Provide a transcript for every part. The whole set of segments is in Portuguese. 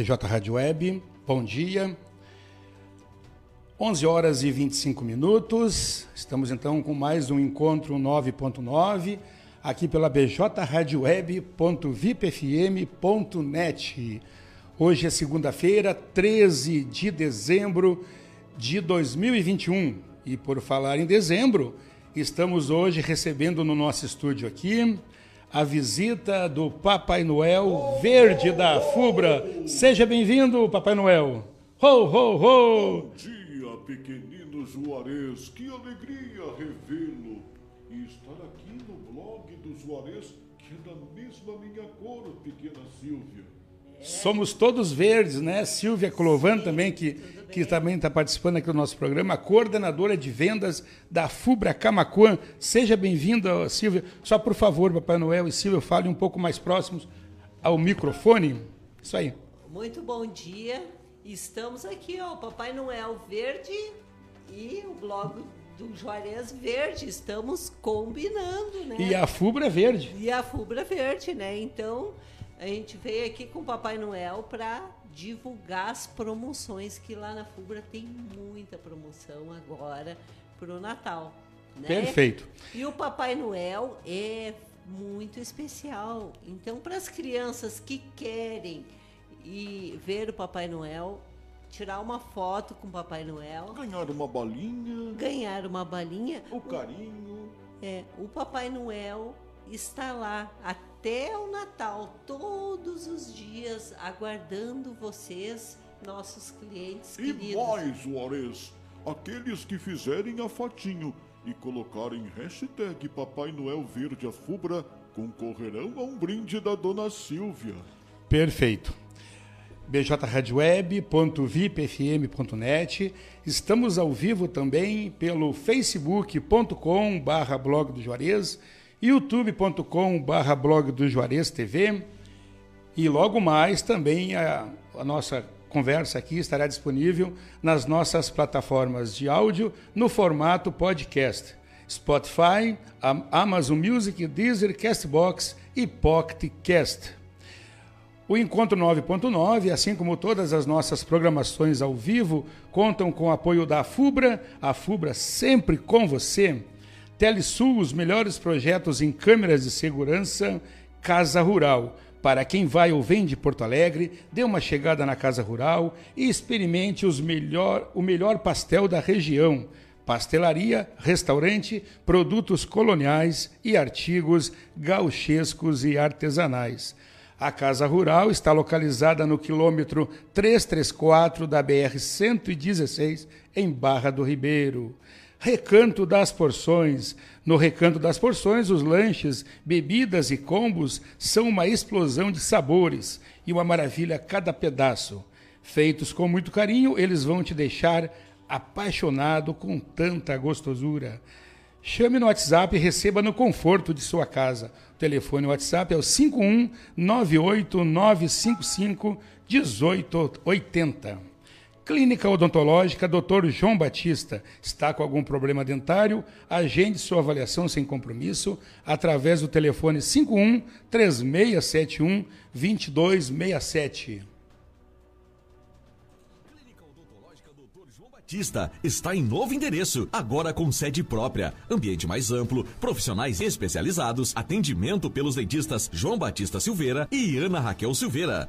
BJ Rádio Web, bom dia. 11 horas e 25 minutos. Estamos então com mais um encontro 9.9 aqui pela bjradioweb.vipfm.net. Hoje é segunda-feira, 13 de dezembro de 2021. E por falar em dezembro, estamos hoje recebendo no nosso estúdio aqui a visita do Papai Noel Verde da Fubra. Seja bem-vindo, Papai Noel. Ho, ho, ho! Bom dia, pequenino Juarez. Que alegria revê-lo e estar aqui no blog do Juarez, que é da mesma minha cor, pequena Silvia. Somos todos verdes, né? Silvia Clovan também, que, que também está participando aqui do nosso programa, coordenadora de vendas da Fubra Camacuã. Seja bem-vinda, Silvia. Só por favor, Papai Noel e Silvia, fale um pouco mais próximos ao microfone. Isso aí. Muito bom dia. Estamos aqui, ó, Papai Noel Verde e o blog do Juarez Verde. Estamos combinando, né? E a Fubra Verde. E a Fubra Verde, né? Então, a gente veio aqui com o Papai Noel para divulgar as promoções que lá na Fubra tem muita promoção agora para o Natal. Né? Perfeito. E o Papai Noel é muito especial. Então, para as crianças que querem e ver o Papai Noel, tirar uma foto com o Papai Noel, ganhar uma balinha, ganhar uma balinha, o carinho. É, o Papai Noel está lá até o Natal, todos os dias, aguardando vocês, nossos clientes e queridos. E mais, Juarez, aqueles que fizerem a fotinho e colocarem hashtag Papai Noel Verde Afubra concorrerão a um brinde da Dona Silvia. Perfeito bjradioweb.vipfm.net. Estamos ao vivo também pelo facebook.com barra blog do Juarez youtube.com.br blog do Juarez TV e logo mais também a, a nossa conversa aqui estará disponível nas nossas plataformas de áudio no formato podcast. Spotify, Amazon Music, Deezer, Castbox e Pocket Cast. O Encontro 9.9, assim como todas as nossas programações ao vivo, contam com o apoio da FUBRA, a FUBRA sempre com você. Telesul, os melhores projetos em câmeras de segurança, Casa Rural. Para quem vai ou vem de Porto Alegre, dê uma chegada na Casa Rural e experimente os melhor, o melhor pastel da região. Pastelaria, restaurante, produtos coloniais e artigos gauchescos e artesanais. A Casa Rural está localizada no quilômetro 334 da BR-116, em Barra do Ribeiro. Recanto das Porções. No Recanto das Porções, os lanches, bebidas e combos são uma explosão de sabores e uma maravilha a cada pedaço. Feitos com muito carinho, eles vão te deixar apaixonado com tanta gostosura. Chame no WhatsApp e receba no conforto de sua casa. O telefone WhatsApp é o 51 98 955 1880. Clínica Odontológica Dr. João Batista. Está com algum problema dentário? Agende sua avaliação sem compromisso através do telefone 51 3671 2267. Batista está em novo endereço, agora com sede própria, ambiente mais amplo, profissionais especializados, atendimento pelos dentistas João Batista Silveira e Ana Raquel Silveira.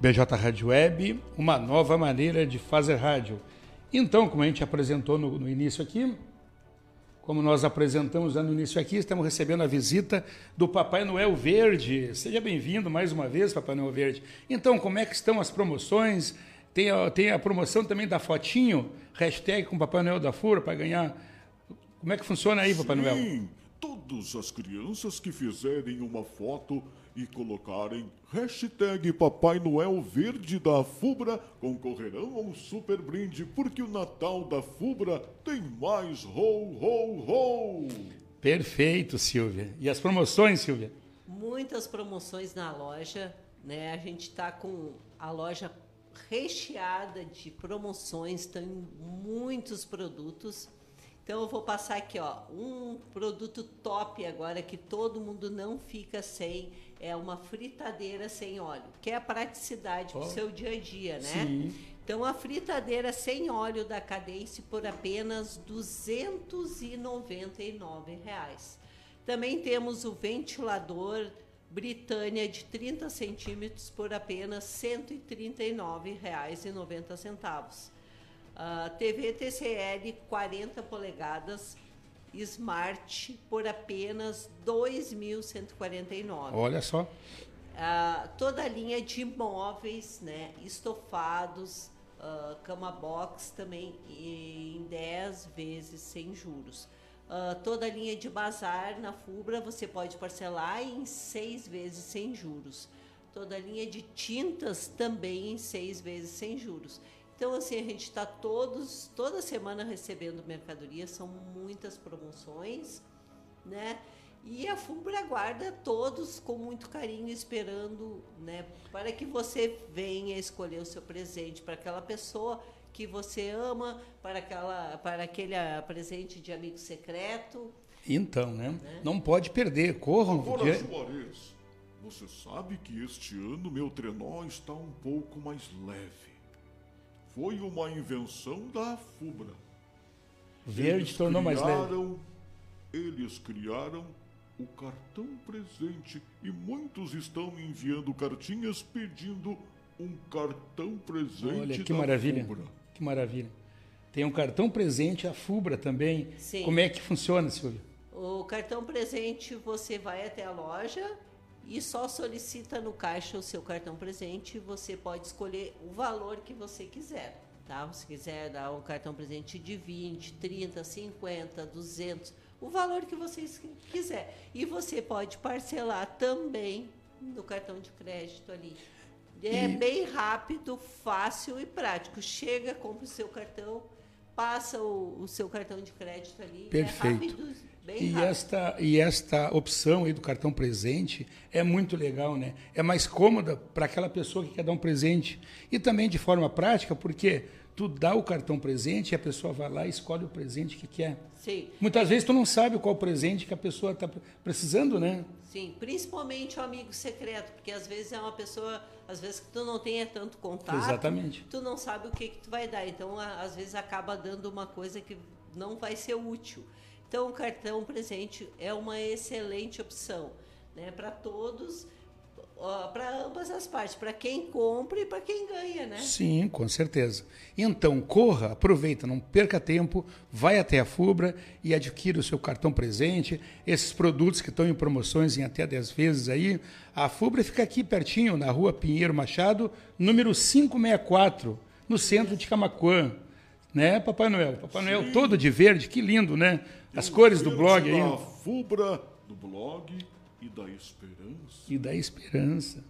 BJ Rádio Web, uma nova maneira de fazer rádio. Então, como a gente apresentou no, no início aqui, como nós apresentamos no início aqui, estamos recebendo a visita do Papai Noel Verde. Seja bem-vindo mais uma vez, Papai Noel Verde. Então, como é que estão as promoções? Tem a, tem a promoção também da fotinho, hashtag com Papai Noel da Fura, para ganhar. Como é que funciona aí, Papai Sim, Noel? Todas as crianças que fizerem uma foto e colocarem hashtag Papai Noel Verde da Fubra concorrerão a um super brinde, porque o Natal da Fubra tem mais ho, ho, ho! Perfeito, Silvia. E as promoções, Silvia? Muitas promoções na loja, né? A gente está com a loja recheada de promoções, tem muitos produtos. Então eu vou passar aqui, ó, um produto top agora que todo mundo não fica sem, é uma fritadeira sem óleo, que é a praticidade oh. seu dia a dia, né? Sim. Então a fritadeira sem óleo da Cadence por apenas 299 reais. Também temos o ventilador Britânia de 30 centímetros por apenas R$ 139,90. Uh, TV TCL 40 polegadas Smart por apenas 2.149. Olha só. Uh, toda a linha de móveis, né, estofados, uh, cama box também em 10 vezes sem juros. Uh, toda a linha de bazar na Fubra você pode parcelar em seis vezes sem juros. Toda a linha de tintas também em seis vezes sem juros. Então, assim, a gente está todos, toda semana recebendo mercadoria, são muitas promoções, né? E a Fubra aguarda todos com muito carinho, esperando, né? Para que você venha escolher o seu presente para aquela pessoa que você ama, para, aquela, para aquele ah, presente de amigo secreto. Então, né? né? Não pode perder, corram. Agora, porque... Juarez, você sabe que este ano meu trenó está um pouco mais leve. Foi uma invenção da Fubra. Verde eles tornou criaram, mais leve. Eles criaram o cartão presente e muitos estão enviando cartinhas pedindo um cartão presente Olha, que maravilha. Fubra. Que maravilha. Tem um cartão presente, a Fubra também. Sim. Como é que funciona, Silvia? O cartão presente, você vai até a loja e só solicita no caixa o seu cartão presente. Você pode escolher o valor que você quiser. Tá? Se quiser dar um cartão presente de 20, 30, 50, 200, o valor que você quiser. E você pode parcelar também no cartão de crédito ali. É e... bem rápido, fácil e prático. Chega, compra o seu cartão, passa o, o seu cartão de crédito ali. É Perfeito. É rápido, bem e rápido. esta e esta opção aí do cartão presente é muito legal, né? É mais cômoda para aquela pessoa que quer dar um presente e também de forma prática, porque tu dá o cartão presente e a pessoa vai lá e escolhe o presente que quer. Sim. Muitas vezes tu não sabe qual presente que a pessoa está precisando, né? Sim, principalmente o amigo secreto, porque às vezes é uma pessoa, às vezes que tu não tenha tanto contato, Exatamente. tu não sabe o que que tu vai dar, então às vezes acaba dando uma coisa que não vai ser útil. Então o cartão presente é uma excelente opção, né, para todos para ambas as partes, para quem compra e para quem ganha, né? Sim, com certeza. Então, corra, aproveita, não perca tempo, vai até a Fubra e adquira o seu cartão presente, esses produtos que estão em promoções em até 10 vezes aí. A Fubra fica aqui pertinho, na rua Pinheiro Machado, número 564, no centro de Camacuã. Né, Papai Noel? Papai Sim. Noel todo de verde, que lindo, né? As cores do blog aí. A Fubra do blog e da esperança. E da esperança.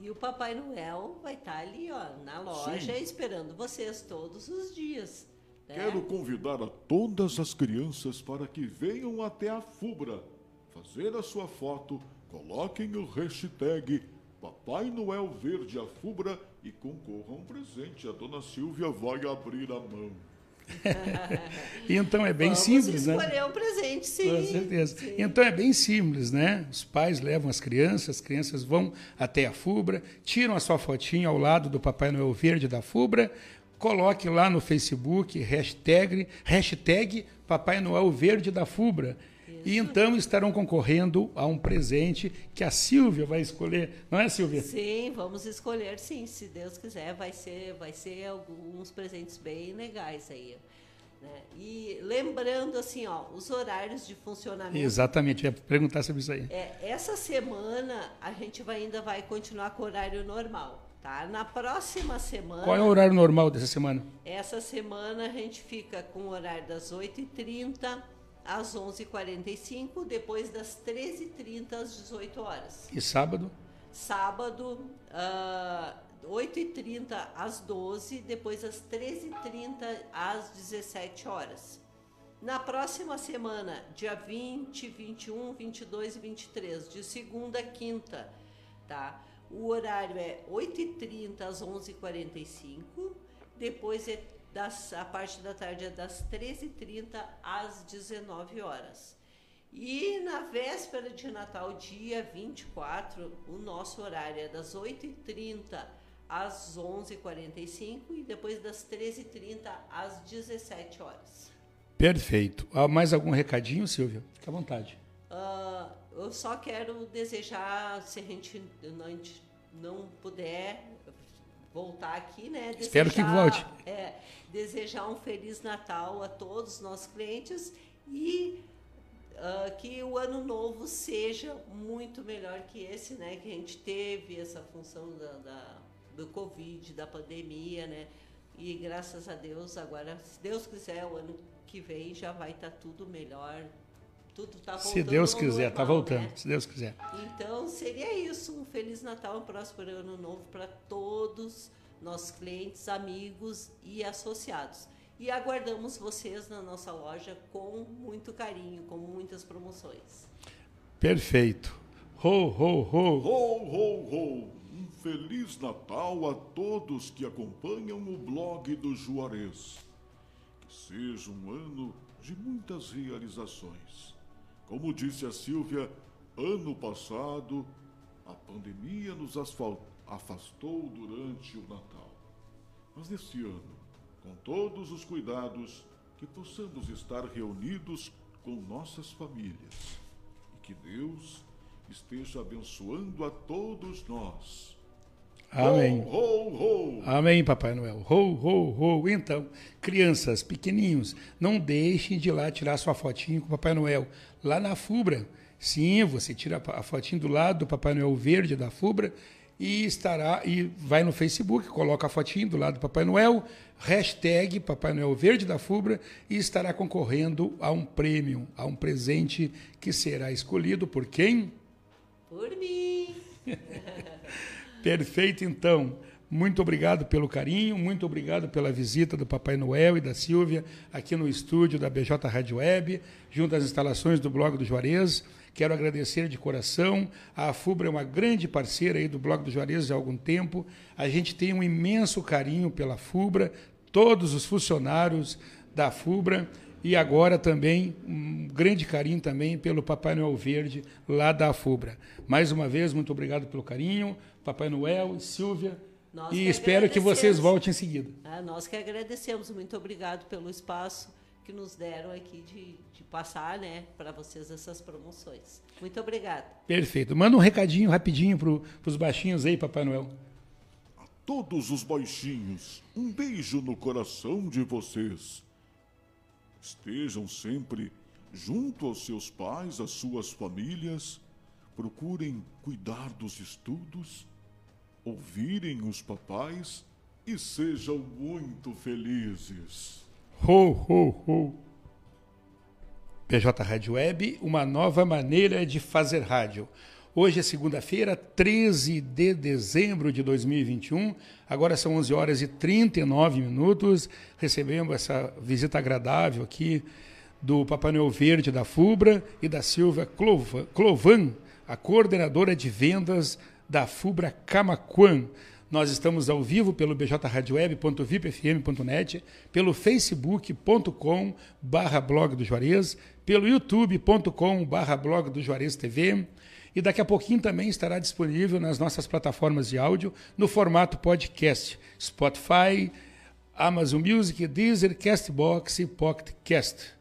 E o Papai Noel vai estar tá ali, ó, na loja, Sim. esperando vocês todos os dias. Né? Quero convidar a todas as crianças para que venham até a Fubra fazer a sua foto, coloquem o hashtag Papai Noel Verde a Fubra e concorram um presente. A dona Silvia vai abrir a mão. então é bem Vamos simples, né? escolher um presente, sim. Com certeza. Sim. Então é bem simples, né? Os pais levam as crianças, as crianças vão até a Fubra, tiram a sua fotinha ao lado do Papai Noel Verde da Fubra, coloque lá no Facebook hashtag, hashtag Papai Noel Verde da Fubra e então estarão concorrendo a um presente que a Silvia vai escolher, não é, Silvia? Sim, vamos escolher, sim. Se Deus quiser, vai ser, vai ser alguns presentes bem legais aí. Né? E lembrando assim, ó, os horários de funcionamento. Exatamente, ia perguntar sobre isso aí. É, essa semana a gente vai, ainda vai continuar com o horário normal. Tá? Na próxima semana. Qual é o horário normal dessa semana? Essa semana a gente fica com o horário das 8h30 às 11h45, depois das 13h30 às 18 horas. E sábado? Sábado, uh, 8h30 às 12 depois às 13h30 às 17 horas. Na próxima semana, dia 20, 21, 22 e 23, de segunda a quinta, tá? O horário é 8h30 às 11h45, depois é das, a parte da tarde é das 13h30 às 19 horas. E na véspera de Natal, dia 24, o nosso horário é das 8h30 às 11h45 e depois das 13h30 às 17 horas. Perfeito. Há mais algum recadinho, Silvia? Fique à vontade. Uh, eu só quero desejar, se a gente não, não puder voltar aqui, né? Desejar, Espero que volte. É, desejar um Feliz Natal a todos os nossos clientes e uh, que o ano novo seja muito melhor que esse, né? Que a gente teve essa função da, da do Covid, da pandemia, né? E graças a Deus, agora, se Deus quiser, o ano que vem já vai estar tá tudo melhor. Tudo está voltando. Se Deus quiser, está voltando. Né? Se Deus quiser. Então, seria isso. Um Feliz Natal, um próspero ano novo para todos nossos clientes, amigos e associados. E aguardamos vocês na nossa loja com muito carinho, com muitas promoções. Perfeito. Ho, ho, ho. Ho, ho, ho. Um Feliz Natal a todos que acompanham o blog do Juarez. Que seja um ano de muitas realizações. Como disse a Silvia, ano passado a pandemia nos afastou durante o Natal. Mas neste ano, com todos os cuidados, que possamos estar reunidos com nossas famílias e que Deus esteja abençoando a todos nós. Amém. Ho, ho, ho. Amém, Papai Noel. Ho, ho, ho. Então, crianças, pequeninhos, não deixem de ir lá tirar sua fotinho com o Papai Noel. Lá na Fubra. Sim, você tira a fotinho do lado do Papai Noel verde da Fubra e estará e vai no Facebook, coloca a fotinho do lado do Papai Noel, hashtag Papai Noel Verde da Fubra e estará concorrendo a um prêmio, a um presente que será escolhido por quem? Por mim. Perfeito, então. Muito obrigado pelo carinho, muito obrigado pela visita do Papai Noel e da Silvia aqui no estúdio da BJ Rádio Web, junto às instalações do Blog do Juarez. Quero agradecer de coração. A FUBRA é uma grande parceira aí do Blog do Juarez há algum tempo. A gente tem um imenso carinho pela FUBRA, todos os funcionários da FUBRA e agora também um grande carinho também pelo Papai Noel Verde lá da FUBRA. Mais uma vez, muito obrigado pelo carinho, Papai Noel, Silvia, nós e que espero que vocês voltem em seguida. Ah, nós que agradecemos, muito obrigado pelo espaço que nos deram aqui de, de passar né, para vocês essas promoções. Muito obrigada. Perfeito. Manda um recadinho rapidinho para os baixinhos aí, Papai Noel. A todos os baixinhos, um beijo no coração de vocês. Estejam sempre junto aos seus pais, às suas famílias. Procurem cuidar dos estudos, ouvirem os papais e sejam muito felizes. Ho, ho, ho. PJ Rádio Web, uma nova maneira de fazer rádio. Hoje é segunda-feira, 13 de dezembro de 2021. Agora são 11 horas e 39 minutos. Recebemos essa visita agradável aqui do Papai Noel Verde da FUBRA e da Silvia Clovan, a coordenadora de vendas da FUBRA Camaquan. Nós estamos ao vivo pelo bjradioweb.vipfm.net, pelo facebook.com barra blog do Juarez, pelo youtube.com barra blog do Juarez TV, e daqui a pouquinho também estará disponível nas nossas plataformas de áudio no formato podcast, Spotify, Amazon Music, Deezer, Castbox e PocketCast.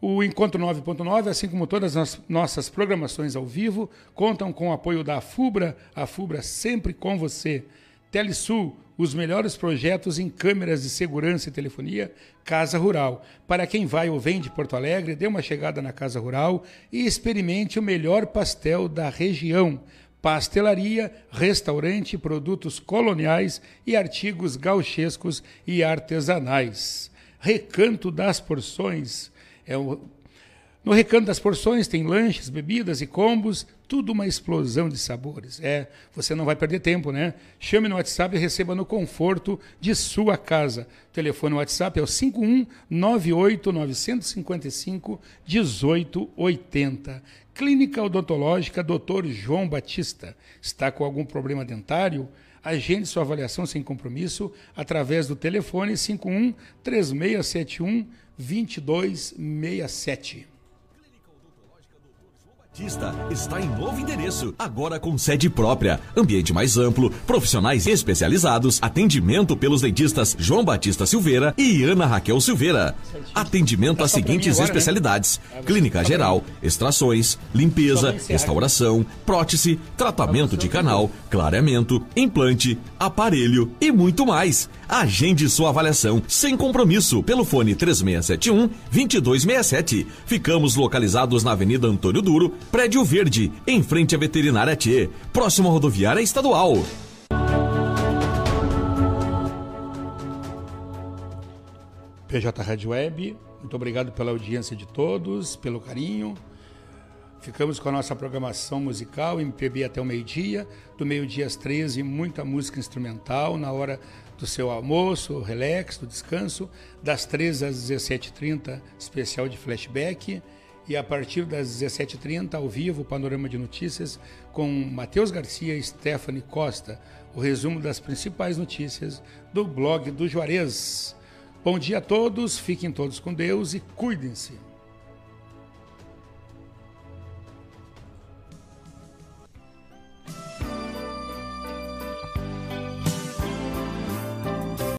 O Encontro 9.9, assim como todas as nossas programações ao vivo, contam com o apoio da FUBRA, a FUBRA sempre com você. Telesul, os melhores projetos em câmeras de segurança e telefonia, Casa Rural. Para quem vai ou vem de Porto Alegre, dê uma chegada na Casa Rural e experimente o melhor pastel da região. Pastelaria, restaurante, produtos coloniais e artigos gauchescos e artesanais. Recanto das Porções é o No Recanto das Porções tem lanches, bebidas e combos, tudo uma explosão de sabores. É, você não vai perder tempo, né? Chame no WhatsApp e receba no conforto de sua casa. O telefone WhatsApp é o 5198 955 1880. Clínica Odontológica Dr. João Batista. Está com algum problema dentário? Agende sua avaliação sem compromisso através do telefone 51 3671 2267. Batista está em novo endereço, agora com sede própria, ambiente mais amplo, profissionais especializados, atendimento pelos dentistas João Batista Silveira e Ana Raquel Silveira. Atendimento às seguintes né? especialidades: clínica geral, extrações, limpeza, restauração, prótese, tratamento de canal, clareamento, implante, aparelho e muito mais. Agende sua avaliação sem compromisso pelo fone 3671 2267. Ficamos localizados na Avenida Antônio Duro, Prédio Verde, em frente à Veterinária T, próximo à rodoviária estadual. PJ Rádio Web, muito obrigado pela audiência de todos, pelo carinho. Ficamos com a nossa programação musical, MPB até o meio-dia, do meio-dia às 13, muita música instrumental, na hora do seu almoço, relax, do descanso, das 13 às 17h30, especial de flashback, e a partir das 17h30, ao vivo, Panorama de Notícias, com Matheus Garcia e Stephanie Costa, o resumo das principais notícias do blog do Juarez. Bom dia a todos, fiquem todos com Deus e cuidem-se.